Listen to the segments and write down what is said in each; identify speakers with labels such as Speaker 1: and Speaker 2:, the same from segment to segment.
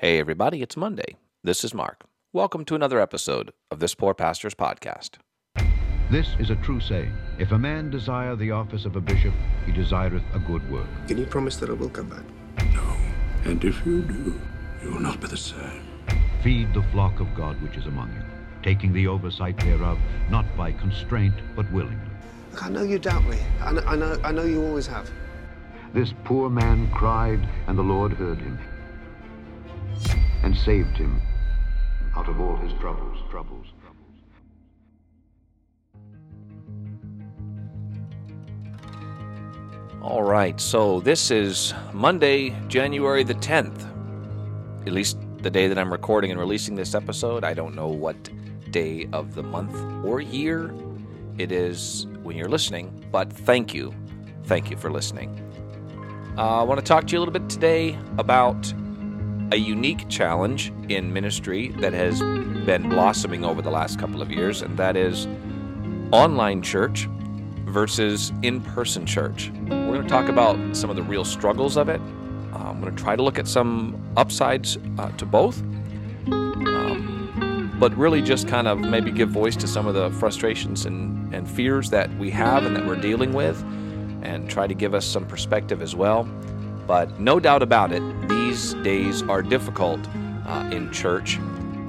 Speaker 1: Hey, everybody, it's Monday. This is Mark. Welcome to another episode of This Poor Pastor's Podcast.
Speaker 2: This is a true saying. If a man desire the office of a bishop, he desireth a good work.
Speaker 3: Can you promise that I will come back?
Speaker 4: No. And if you do, you will not be the same.
Speaker 2: Feed the flock of God which is among you, taking the oversight thereof, not by constraint, but willingly.
Speaker 3: Look, I know you doubt me. I know, I know, I know you always have.
Speaker 2: This poor man cried, and the Lord heard him and saved him out of all his troubles, troubles. Troubles.
Speaker 1: All right, so this is Monday, January the 10th. At least the day that I'm recording and releasing this episode. I don't know what day of the month or year it is when you're listening, but thank you. Thank you for listening. Uh, I want to talk to you a little bit today about a unique challenge in ministry that has been blossoming over the last couple of years, and that is online church versus in person church. We're going to talk about some of the real struggles of it. Uh, I'm going to try to look at some upsides uh, to both, um, but really just kind of maybe give voice to some of the frustrations and, and fears that we have and that we're dealing with, and try to give us some perspective as well. But no doubt about it, these days are difficult uh, in church,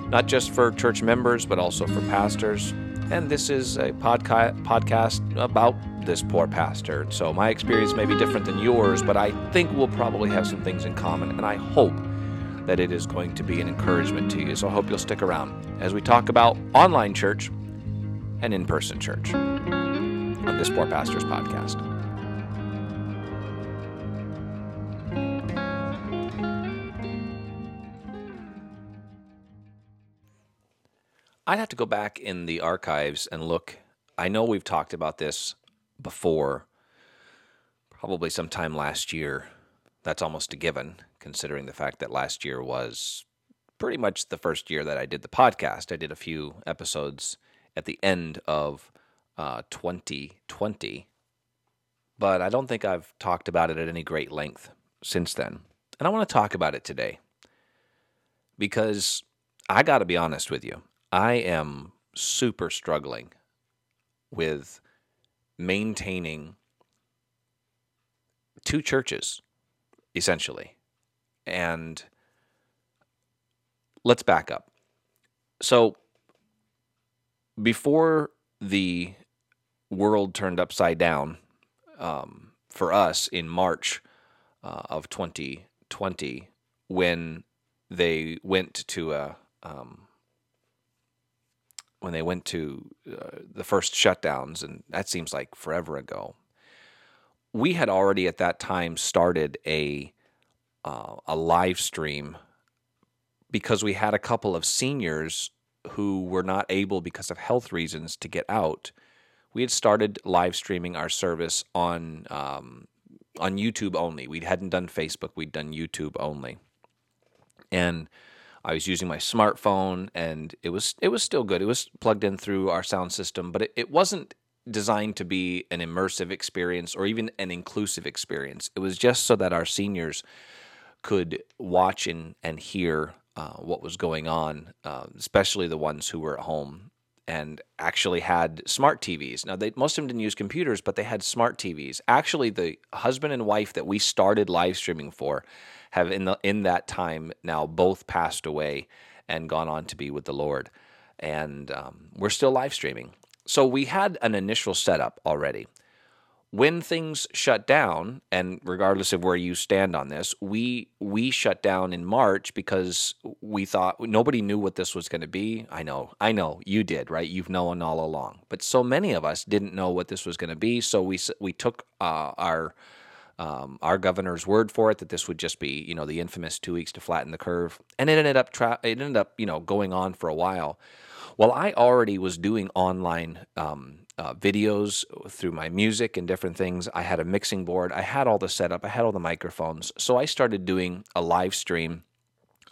Speaker 1: not just for church members, but also for pastors. And this is a podca- podcast about this poor pastor. So my experience may be different than yours, but I think we'll probably have some things in common. And I hope that it is going to be an encouragement to you. So I hope you'll stick around as we talk about online church and in person church on this Poor Pastors podcast. I'd have to go back in the archives and look. I know we've talked about this before, probably sometime last year. That's almost a given, considering the fact that last year was pretty much the first year that I did the podcast. I did a few episodes at the end of uh, 2020, but I don't think I've talked about it at any great length since then. And I want to talk about it today because I got to be honest with you. I am super struggling with maintaining two churches, essentially. And let's back up. So, before the world turned upside down um, for us in March uh, of 2020, when they went to a um, when they went to uh, the first shutdowns, and that seems like forever ago. We had already at that time started a uh, a live stream because we had a couple of seniors who were not able because of health reasons to get out. We had started live streaming our service on um, on YouTube only. We hadn't done Facebook; we'd done YouTube only, and I was using my smartphone, and it was it was still good. It was plugged in through our sound system, but it, it wasn't designed to be an immersive experience or even an inclusive experience. It was just so that our seniors could watch and and hear uh, what was going on, uh, especially the ones who were at home and actually had smart TVs. Now, they, most of them didn't use computers, but they had smart TVs. Actually, the husband and wife that we started live streaming for have in the in that time now both passed away and gone on to be with the Lord, and um, we're still live streaming. So we had an initial setup already. When things shut down, and regardless of where you stand on this, we we shut down in March because we thought nobody knew what this was going to be. I know, I know, you did, right? You've known all along, but so many of us didn't know what this was going to be. So we we took uh, our um, our governor's word for it that this would just be, you know, the infamous two weeks to flatten the curve, and it ended up tra- it ended up, you know, going on for a while. Well, I already was doing online um, uh, videos through my music and different things. I had a mixing board, I had all the setup, I had all the microphones, so I started doing a live stream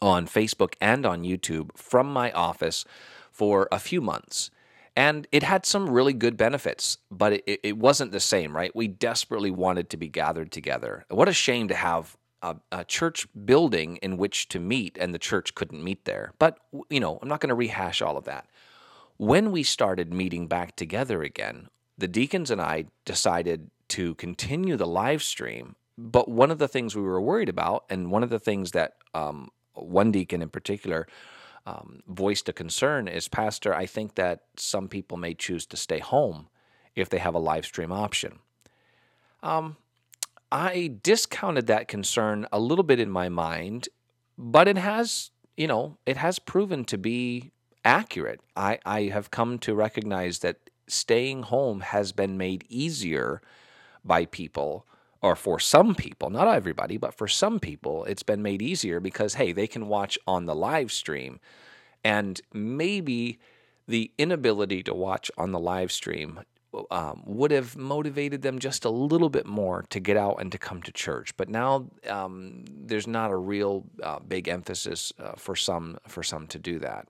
Speaker 1: on Facebook and on YouTube from my office for a few months. And it had some really good benefits, but it, it wasn't the same, right? We desperately wanted to be gathered together. What a shame to have a, a church building in which to meet, and the church couldn't meet there. But, you know, I'm not going to rehash all of that. When we started meeting back together again, the deacons and I decided to continue the live stream. But one of the things we were worried about, and one of the things that um, one deacon in particular um, voiced a concern is Pastor, I think that some people may choose to stay home if they have a live stream option. Um, I discounted that concern a little bit in my mind, but it has, you know, it has proven to be accurate. I, I have come to recognize that staying home has been made easier by people or for some people, not everybody, but for some people, it's been made easier because, hey, they can watch on the live stream. And maybe the inability to watch on the live stream um, would have motivated them just a little bit more to get out and to come to church. But now um, there's not a real uh, big emphasis uh, for some for some to do that.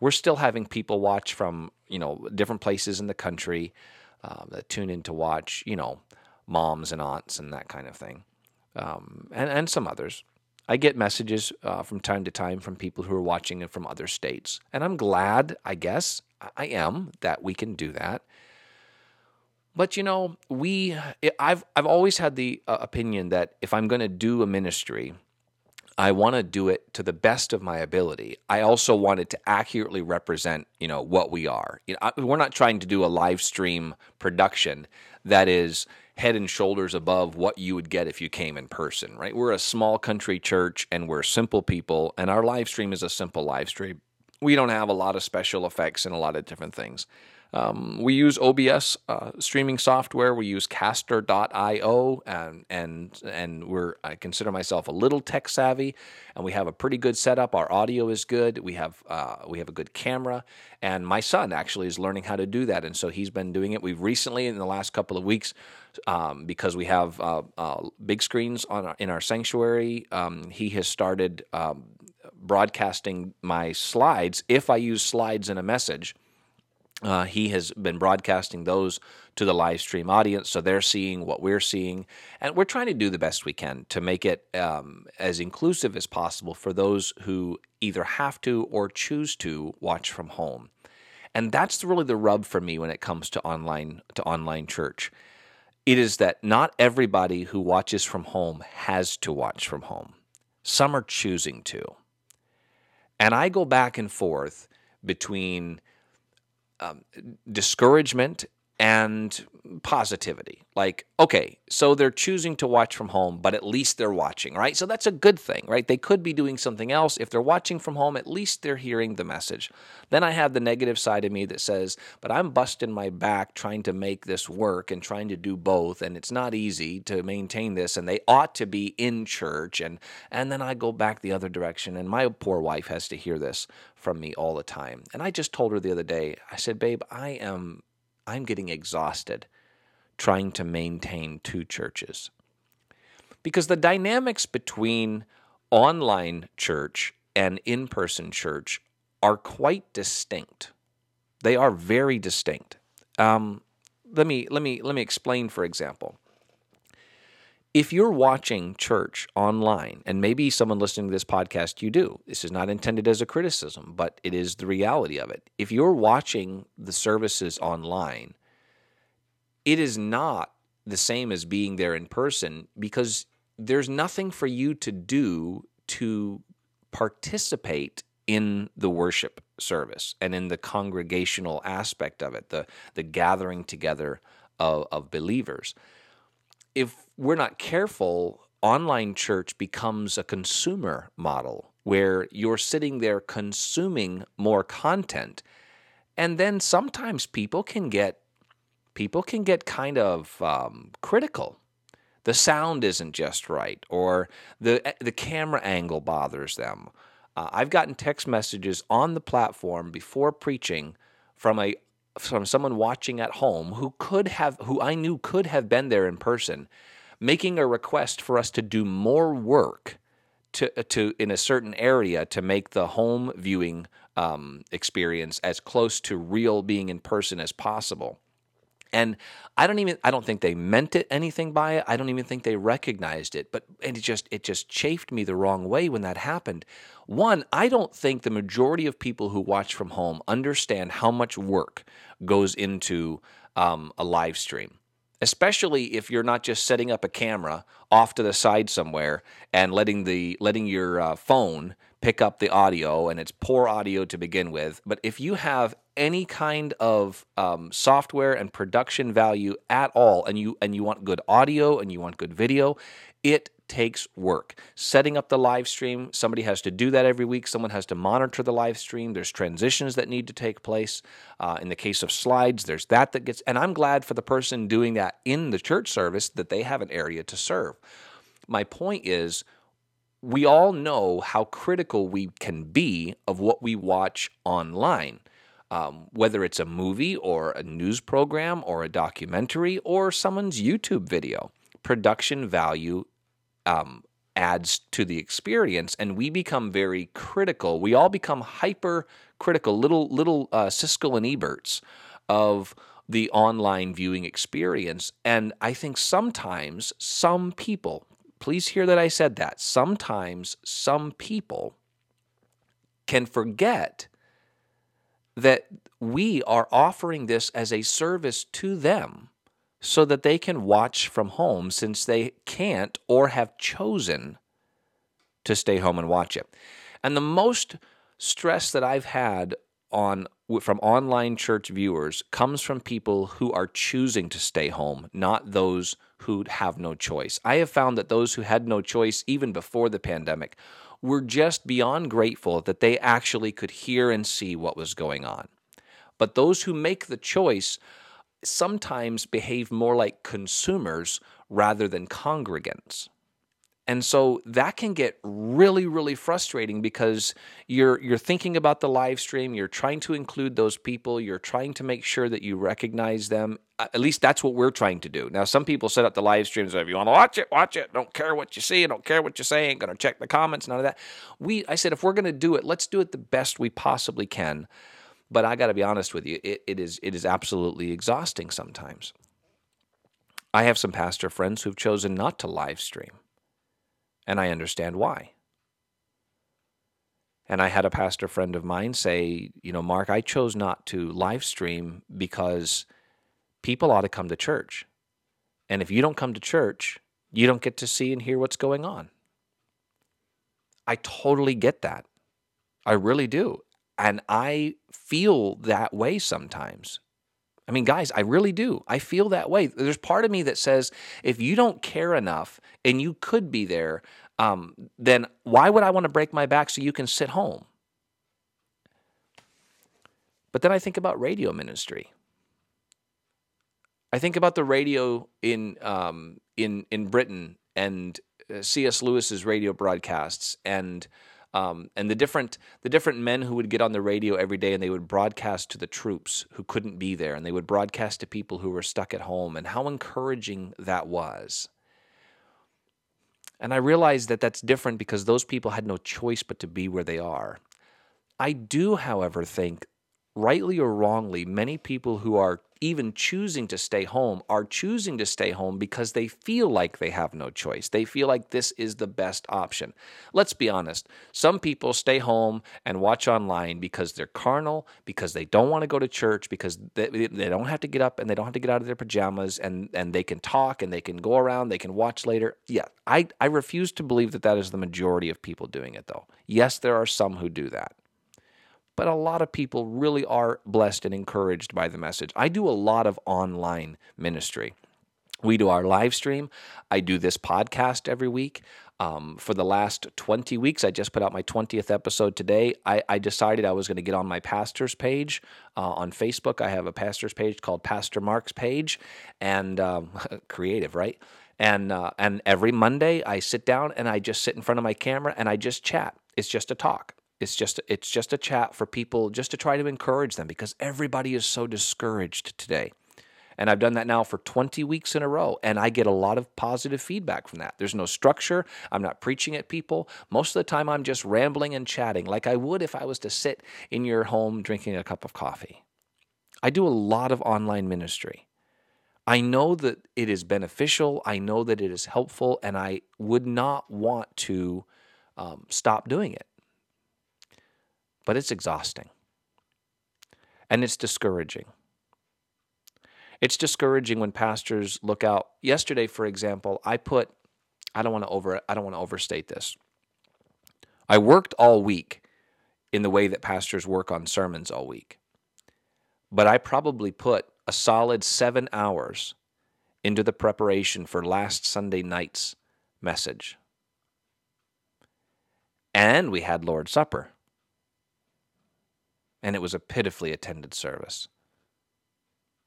Speaker 1: We're still having people watch from you know different places in the country uh, that tune in to watch you know moms and aunts and that kind of thing, um, and and some others. I get messages uh, from time to time from people who are watching it from other states, and I'm glad. I guess I am that we can do that but you know, we I've I've always had the uh, opinion that if I'm going to do a ministry, I want to do it to the best of my ability. I also wanted to accurately represent, you know, what we are. You know, we're not trying to do a live stream production that is head and shoulders above what you would get if you came in person, right? We're a small country church and we're simple people and our live stream is a simple live stream. We don't have a lot of special effects and a lot of different things. Um, we use OBS uh, streaming software. We use Castr.io, and and and we're I consider myself a little tech savvy, and we have a pretty good setup. Our audio is good. We have uh, we have a good camera, and my son actually is learning how to do that, and so he's been doing it. We've recently, in the last couple of weeks, um, because we have uh, uh big screens on our, in our sanctuary, um, he has started um, broadcasting my slides. If I use slides in a message uh, he has been broadcasting those to the live stream audience, so they're seeing what we're seeing, and we're trying to do the best we can to make it um, as inclusive as possible for those who either have to or choose to watch from home. And that's really the rub for me when it comes to online to online church. It is that not everybody who watches from home has to watch from home. Some are choosing to. And I go back and forth between um, discouragement and positivity. Like, okay, so they're choosing to watch from home, but at least they're watching, right? So that's a good thing, right? They could be doing something else. If they're watching from home, at least they're hearing the message. Then I have the negative side of me that says, but I'm busting my back trying to make this work and trying to do both, and it's not easy to maintain this, and they ought to be in church. And, and then I go back the other direction, and my poor wife has to hear this from me all the time. And I just told her the other day, I said, babe, I am I'm getting exhausted trying to maintain two churches. Because the dynamics between online church and in person church are quite distinct. They are very distinct. Um, let me let me let me explain. For example, if you're watching church online, and maybe someone listening to this podcast, you do, this is not intended as a criticism, but it is the reality of it. If you're watching the services online, it is not the same as being there in person because there's nothing for you to do to participate in the worship service and in the congregational aspect of it, the, the gathering together of, of believers if we're not careful, online church becomes a consumer model where you're sitting there consuming more content. And then sometimes people can get people can get kind of um, critical. The sound isn't just right, or the the camera angle bothers them. Uh, I've gotten text messages on the platform before preaching from a from someone watching at home who could have who I knew could have been there in person making a request for us to do more work to to in a certain area to make the home viewing um, experience as close to real being in person as possible. And I don't even I don't think they meant it anything by it. I don't even think they recognized it. But and it just it just chafed me the wrong way when that happened. One, I don't think the majority of people who watch from home understand how much work goes into um, a live stream especially if you're not just setting up a camera off to the side somewhere and letting the letting your uh, phone pick up the audio and it's poor audio to begin with but if you have any kind of um, software and production value at all and you and you want good audio and you want good video it takes work. Setting up the live stream, somebody has to do that every week. Someone has to monitor the live stream. There's transitions that need to take place. Uh, in the case of slides, there's that that gets, and I'm glad for the person doing that in the church service that they have an area to serve. My point is, we all know how critical we can be of what we watch online. Um, whether it's a movie or a news program or a documentary or someone's YouTube video, production value um, adds to the experience, and we become very critical. We all become hyper critical, little little uh, Siskel and Eberts of the online viewing experience. And I think sometimes some people, please hear that I said that, sometimes some people can forget that we are offering this as a service to them so that they can watch from home since they can't or have chosen to stay home and watch it. And the most stress that I've had on from online church viewers comes from people who are choosing to stay home, not those who have no choice. I have found that those who had no choice even before the pandemic were just beyond grateful that they actually could hear and see what was going on. But those who make the choice sometimes behave more like consumers rather than congregants. And so that can get really, really frustrating because you're you're thinking about the live stream, you're trying to include those people, you're trying to make sure that you recognize them. At least that's what we're trying to do. Now, some people set up the live streams. If you want to watch it, watch it. Don't care what you see. Don't care what you say. Ain't gonna check the comments. None of that. We, I said, if we're gonna do it, let's do it the best we possibly can but I got to be honest with you, it, it is it is absolutely exhausting sometimes. I have some pastor friends who've chosen not to live stream, and I understand why. And I had a pastor friend of mine say, you know, Mark, I chose not to live stream because people ought to come to church. And if you don't come to church, you don't get to see and hear what's going on. I totally get that. I really do. And I feel that way sometimes. I mean, guys, I really do. I feel that way. There's part of me that says if you don't care enough and you could be there, um, then why would I want to break my back so you can sit home? But then I think about radio ministry. I think about the radio in um, in in Britain and uh, C.S. Lewis's radio broadcasts and um, and the different the different men who would get on the radio every day and they would broadcast to the troops who couldn't be there and they would broadcast to people who were stuck at home and how encouraging that was. And i realized that that's different because those people had no choice but to be where they are. I do however think rightly or wrongly many people who are even choosing to stay home are choosing to stay home because they feel like they have no choice. They feel like this is the best option. Let's be honest. Some people stay home and watch online because they're carnal, because they don't want to go to church, because they, they don't have to get up and they don't have to get out of their pajamas and, and they can talk and they can go around, they can watch later. Yeah, I, I refuse to believe that that is the majority of people doing it, though. Yes, there are some who do that but a lot of people really are blessed and encouraged by the message. I do a lot of online ministry. We do our live stream. I do this podcast every week. Um, for the last 20 weeks, I just put out my 20th episode today. I, I decided I was going to get on my pastor's page uh, on Facebook. I have a pastor's page called Pastor Mark's Page, and um, creative, right? And uh, and every Monday, I sit down and I just sit in front of my camera and I just chat. It's just a talk. It's just it's just a chat for people just to try to encourage them because everybody is so discouraged today. And I've done that now for 20 weeks in a row, and I get a lot of positive feedback from that. There's no structure. I'm not preaching at people. Most of the time, I'm just rambling and chatting like I would if I was to sit in your home drinking a cup of coffee. I do a lot of online ministry. I know that it is beneficial. I know that it is helpful, and I would not want to um, stop doing it. But it's exhausting and it's discouraging. It's discouraging when pastors look out. Yesterday, for example, I put I don't want to over I don't want to overstate this. I worked all week in the way that pastors work on sermons all week. But I probably put a solid 7 hours into the preparation for last Sunday night's message. And we had Lord's Supper. And it was a pitifully attended service.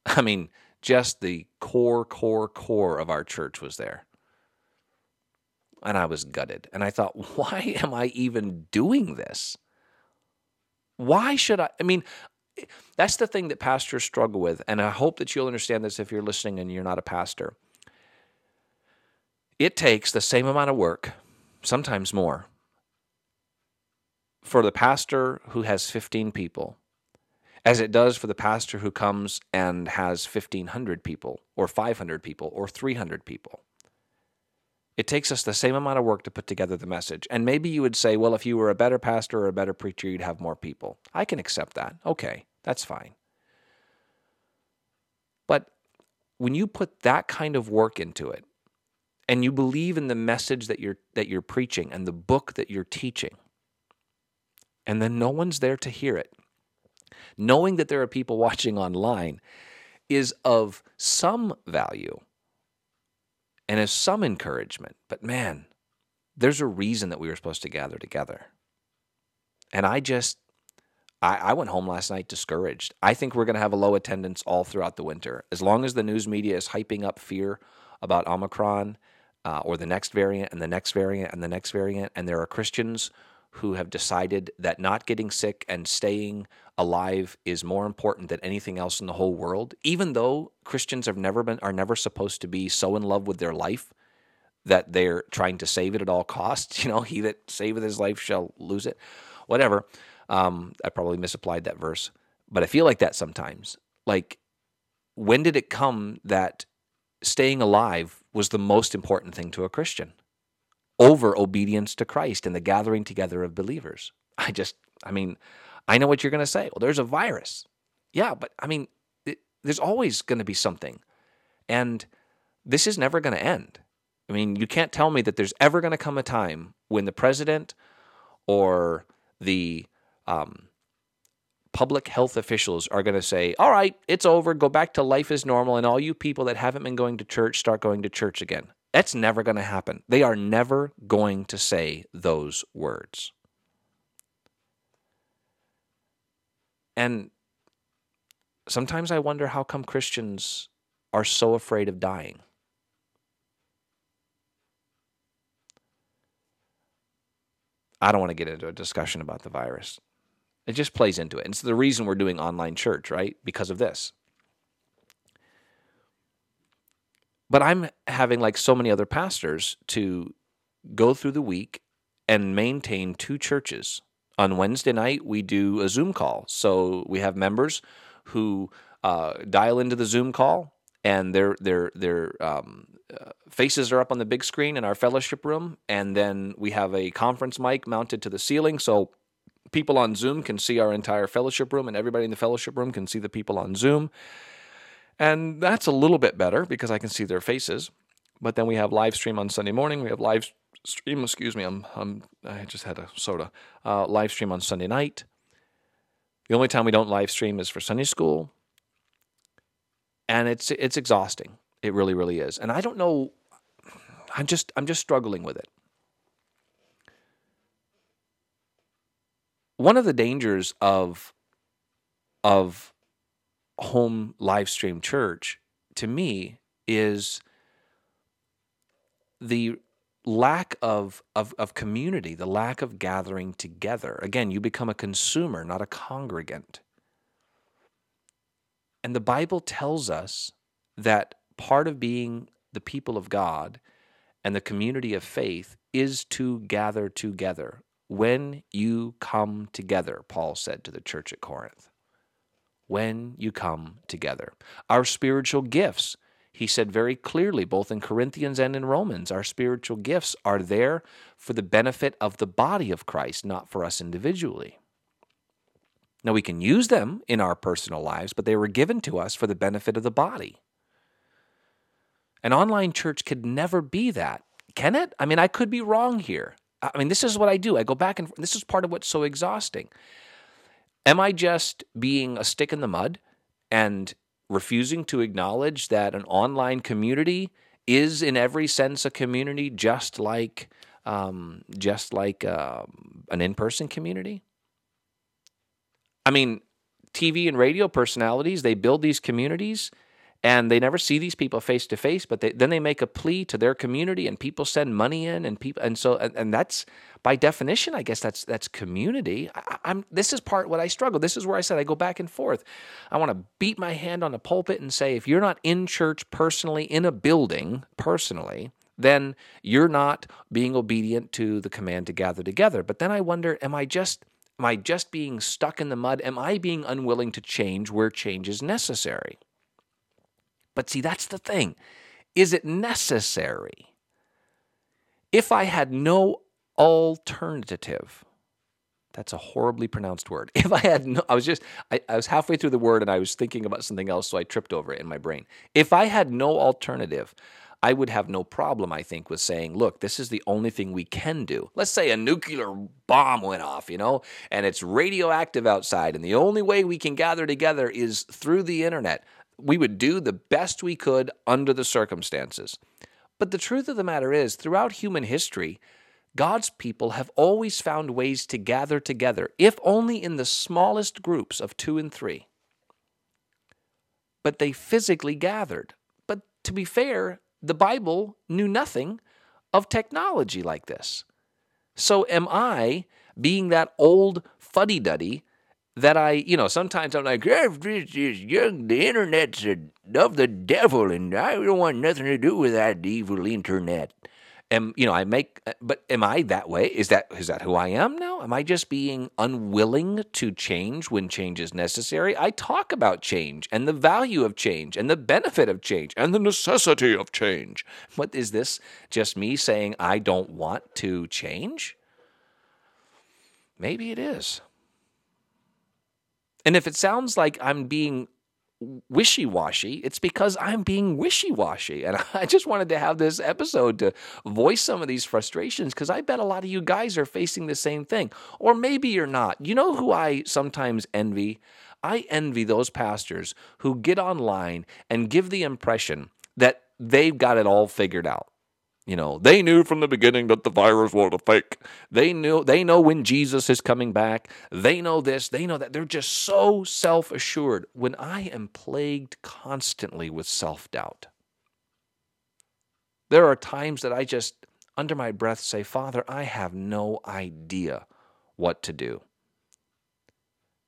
Speaker 1: I mean, just the core, core, core of our church was there. And I was gutted. And I thought, why am I even doing this? Why should I? I mean, that's the thing that pastors struggle with. And I hope that you'll understand this if you're listening and you're not a pastor. It takes the same amount of work, sometimes more, for the pastor who has 15 people as it does for the pastor who comes and has 1,500 people, or 500 people, or 300 people. It takes us the same amount of work to put together the message. And maybe you would say, well, if you were a better pastor or a better preacher, you'd have more people. I can accept that. Okay, that's fine. But when you put that kind of work into it, and you believe in the message that you're that you're preaching and the book that you're teaching, and then no one's there to hear it, knowing that there are people watching online is of some value and is some encouragement. But man, there's a reason that we were supposed to gather together. And I just, I, I went home last night discouraged. I think we're going to have a low attendance all throughout the winter. As long as the news media is hyping up fear about Omicron uh, or the next variant and the next variant and the next variant, and there are Christians who have decided that not getting sick and staying alive is more important than anything else in the whole world, even though Christians have never been are never supposed to be so in love with their life that they're trying to save it at all costs. You know, he that saveth his life shall lose it. Whatever. Um, I probably misapplied that verse, but I feel like that sometimes. Like, when did it come that staying alive was the most important thing to a Christian? Over obedience to Christ and the gathering together of believers. I just, I mean, I know what you're going to say. Well, there's a virus. Yeah, but I mean, it, there's always going to be something. And this is never going to end. I mean, you can't tell me that there's ever going to come a time when the president or the um, public health officials are going to say, all right, it's over, go back to life as normal, and all you people that haven't been going to church start going to church again. That's never going to happen. They are never going to say those words. And sometimes I wonder how come Christians are so afraid of dying. I don't want to get into a discussion about the virus. It just plays into it. And it's the reason we're doing online church, right? Because of this. But I'm having, like so many other pastors, to go through the week and maintain two churches. On Wednesday night, we do a Zoom call. So we have members who uh, dial into the Zoom call, and their their their um, uh, faces are up on the big screen in our fellowship room, and then we have a conference mic mounted to the ceiling, so people on Zoom can see our entire fellowship room, and everybody in the fellowship room can see the people on Zoom. And that's a little bit better because I can see their faces. But then we have live stream on Sunday morning. We have live stream, excuse me, I'm, I'm I just had a soda. Uh, live stream on Sunday night. The only time we don't live stream is for Sunday school. And it's it's exhausting. It really, really is. And I don't know. I'm just I'm just struggling with it. One of the dangers of of home live stream church to me is the lack of, of, of community, the lack of gathering together. Again, you become a consumer, not a congregant. And the Bible tells us that part of being the people of God and the community of faith is to gather together. When you come together, Paul said to the church at Corinth when you come together. Our spiritual gifts, He said very clearly, both in Corinthians and in Romans, our spiritual gifts are there for the benefit of the body of Christ, not for us individually. Now, we can use them in our personal lives, but they were given to us for the benefit of the body. An online church could never be that. Can it? I mean, I could be wrong here. I mean, this is what I do. I go back and this is part of what's so exhausting. Am I just being a stick in the mud and refusing to acknowledge that an online community is, in every sense, a community just like um, just like um, an in-person community? I mean, TV and radio personalities they build these communities and they never see these people face to face but they, then they make a plea to their community and people send money in and people and so and, and that's by definition i guess that's that's community. I, am this is part what i struggle. This is where i said i go back and forth. I want to beat my hand on the pulpit and say if you're not in church personally in a building personally then you're not being obedient to the command to gather together. But then i wonder am i just am i just being stuck in the mud? Am i being unwilling to change where change is necessary but see, that's the thing. Is it necessary? If I had no alternative, that's a horribly pronounced word. If I had no, I was just, I, I, was halfway through the word and I was thinking about something else, so I tripped over it in my brain. If I had no alternative, I would have no problem, I think, with saying, look, this is the only thing we can do. Let's say a nuclear bomb went off, you know, and it's radioactive outside, and the only way we can gather together is through the internet we would do the best we could under the circumstances. But the truth of the matter is, throughout human history, God's people have always found ways to gather together, if only in the smallest groups of two and three. But they physically gathered. But to be fair, the Bible knew nothing of technology like this. So am I, being that old fuddy duddy, that I, you know, sometimes I'm like, this is young, the internet's of the devil, and I don't want nothing to do with that evil internet. And you know, I make, uh, but am I that way? Is that is that who I am now? Am I just being unwilling to change when change is necessary? I talk about change and the value of change and the benefit of change and the necessity of change. What is this? Just me saying I don't want to change? Maybe it is. And if it sounds like I'm being wishy washy, it's because I'm being wishy washy. And I just wanted to have this episode to voice some of these frustrations because I bet a lot of you guys are facing the same thing. Or maybe you're not. You know who I sometimes envy? I envy those pastors who get online and give the impression that they've got it all figured out. You know, they knew from the beginning that the virus was a fake. They knew they know when Jesus is coming back. They know this, they know that. They're just so self-assured when I am plagued constantly with self-doubt. There are times that I just under my breath say, "Father, I have no idea what to do."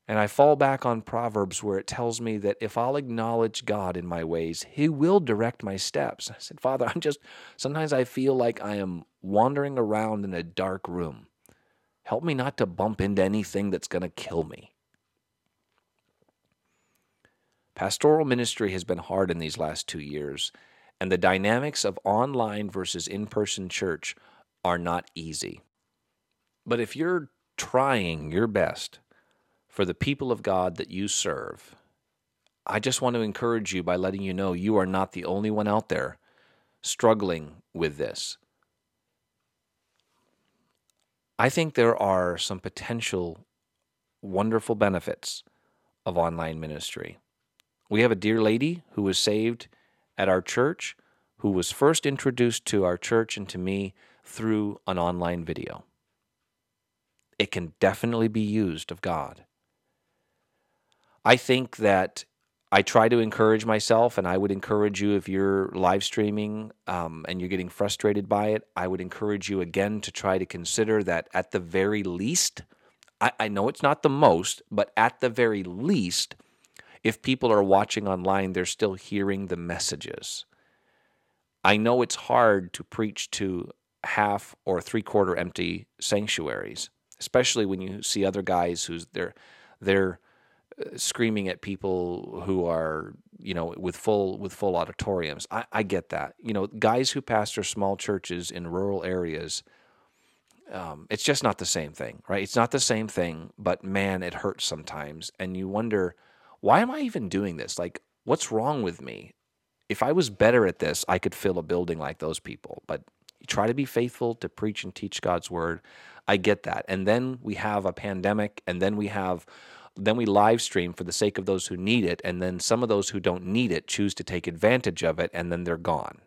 Speaker 1: And I fall back on Proverbs where it tells me that if I'll acknowledge God in my ways, He will direct my steps. I said, Father, I'm just, sometimes I feel like I am wandering around in a dark room. Help me not to bump into anything that's going to kill me. Pastoral ministry has been hard in these last two years, and the dynamics of online versus in person church are not easy. But if you're trying your best, for the people of God that you serve, I just want to encourage you by letting you know you are not the only one out there struggling with this. I think there are some potential wonderful benefits of online ministry. We have a dear lady who was saved at our church who was first introduced to our church and to me through an online video. It can definitely be used of God. I think that I try to encourage myself, and I would encourage you if you're live streaming um, and you're getting frustrated by it, I would encourage you again to try to consider that at the very least, I, I know it's not the most, but at the very least, if people are watching online, they're still hearing the messages. I know it's hard to preach to half or three quarter empty sanctuaries, especially when you see other guys who's they're they're screaming at people who are you know with full with full auditoriums. I, I get that. You know, guys who pastor small churches in rural areas. Um, it's just not the same thing, right? It's not the same thing, but man, it hurts sometimes. And you wonder, why am I even doing this? Like, what's wrong with me? If I was better at this, I could fill a building like those people. But you try to be faithful to preach and teach God's word. I get that. And then we have a pandemic, and then we have then we live stream for the sake of those who need it, and then some of those who don't need it choose to take advantage of it, and then they're gone.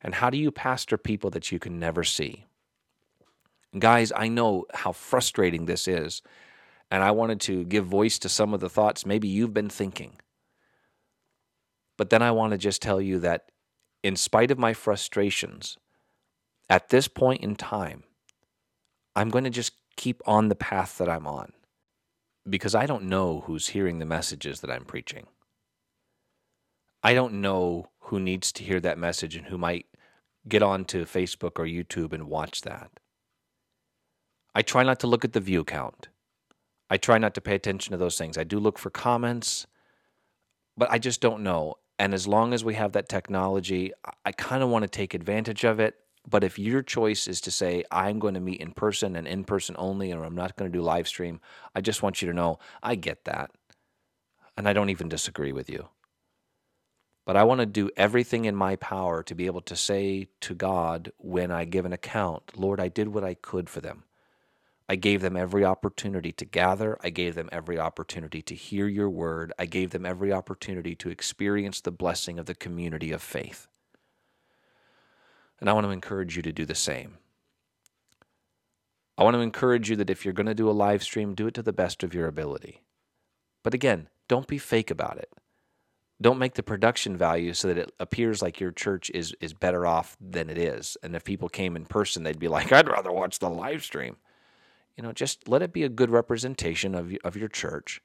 Speaker 1: And how do you pastor people that you can never see? Guys, I know how frustrating this is, and I wanted to give voice to some of the thoughts maybe you've been thinking. But then I want to just tell you that, in spite of my frustrations, at this point in time, I'm going to just keep on the path that I'm on because I don't know who's hearing the messages that I'm preaching. I don't know who needs to hear that message and who might get onto Facebook or YouTube and watch that. I try not to look at the view count. I try not to pay attention to those things. I do look for comments, but I just don't know. And as long as we have that technology, I kind of want to take advantage of it but if your choice is to say, I'm going to meet in person and in person only, and I'm not going to do live stream, I just want you to know I get that. And I don't even disagree with you. But I want to do everything in my power to be able to say to God when I give an account, Lord, I did what I could for them. I gave them every opportunity to gather. I gave them every opportunity to hear your word. I gave them every opportunity to experience the blessing of the community of faith. And I want to encourage you to do the same. I want to encourage you that if you're going to do a live stream, do it to the best of your ability. But again, don't be fake about it. Don't make the production value so that it appears like your church is is better off than it is. And if people came in person, they'd be like, "I'd rather watch the live stream." You know, just let it be a good representation of of your church.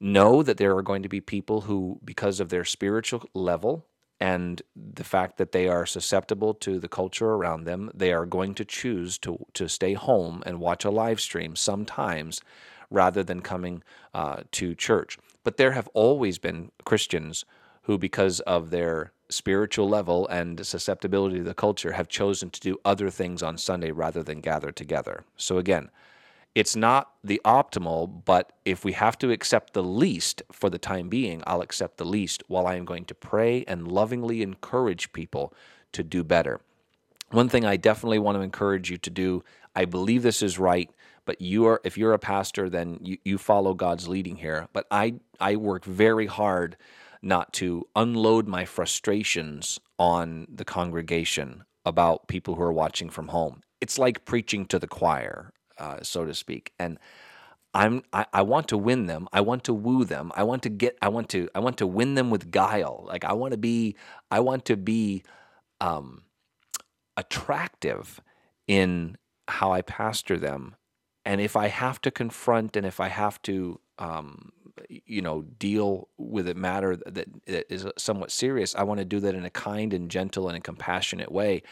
Speaker 1: Know that there are going to be people who because of their spiritual level and the fact that they are susceptible to the culture around them, they are going to choose to, to stay home and watch a live stream sometimes rather than coming uh, to church. But there have always been Christians who, because of their spiritual level and susceptibility to the culture, have chosen to do other things on Sunday rather than gather together. So, again, it's not the optimal, but if we have to accept the least for the time being, I'll accept the least while I am going to pray and lovingly encourage people to do better. One thing I definitely want to encourage you to do, I believe this is right, but you are if you're a pastor, then you, you follow God's leading here. But I I work very hard not to unload my frustrations on the congregation about people who are watching from home. It's like preaching to the choir uh, so to speak. And I'm I, I, want to win them. I want to woo them. I want to get. I want to. I want to win them with guile. Like I want to be. I want to be um, attractive in how I pastor them. And if I have to confront, and if I have to, um, you know, deal with a matter that is somewhat serious, I want to do that in a kind and gentle and a compassionate way.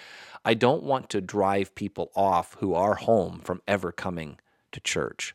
Speaker 1: I don't want to drive people off who are home from ever coming to church.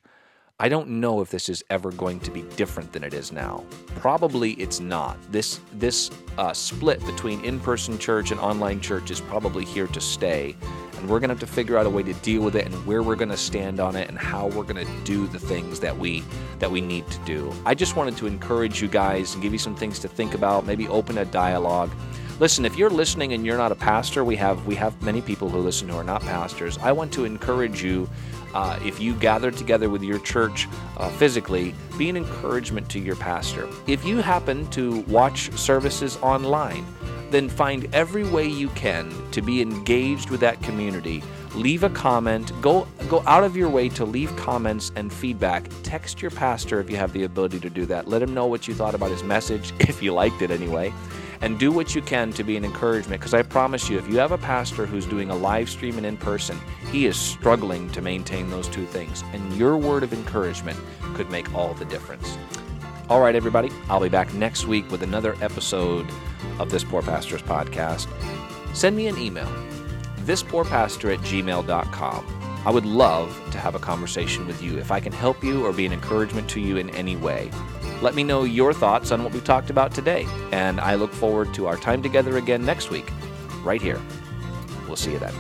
Speaker 1: I don't know if this is ever going to be different than it is now. Probably it's not. This this uh, split between in-person church and online church is probably here to stay, and we're gonna have to figure out a way to deal with it and where we're gonna stand on it and how we're gonna do the things that we that we need to do. I just wanted to encourage you guys and give you some things to think about. Maybe open a dialogue. Listen, if you're listening and you're not a pastor, we have we have many people who listen who are not pastors. I want to encourage you. Uh, if you gather together with your church uh, physically, be an encouragement to your pastor. If you happen to watch services online, then find every way you can to be engaged with that community. Leave a comment. Go go out of your way to leave comments and feedback. Text your pastor if you have the ability to do that. Let him know what you thought about his message, if you liked it anyway and do what you can to be an encouragement because I promise you, if you have a pastor who's doing a live stream and in person, he is struggling to maintain those two things. And your word of encouragement could make all the difference. All right, everybody, I'll be back next week with another episode of This Poor Pastor's podcast. Send me an email, thispoorpastor at gmail.com. I would love to have a conversation with you if I can help you or be an encouragement to you in any way. Let me know your thoughts on what we've talked about today, and I look forward to our time together again next week, right here. We'll see you then.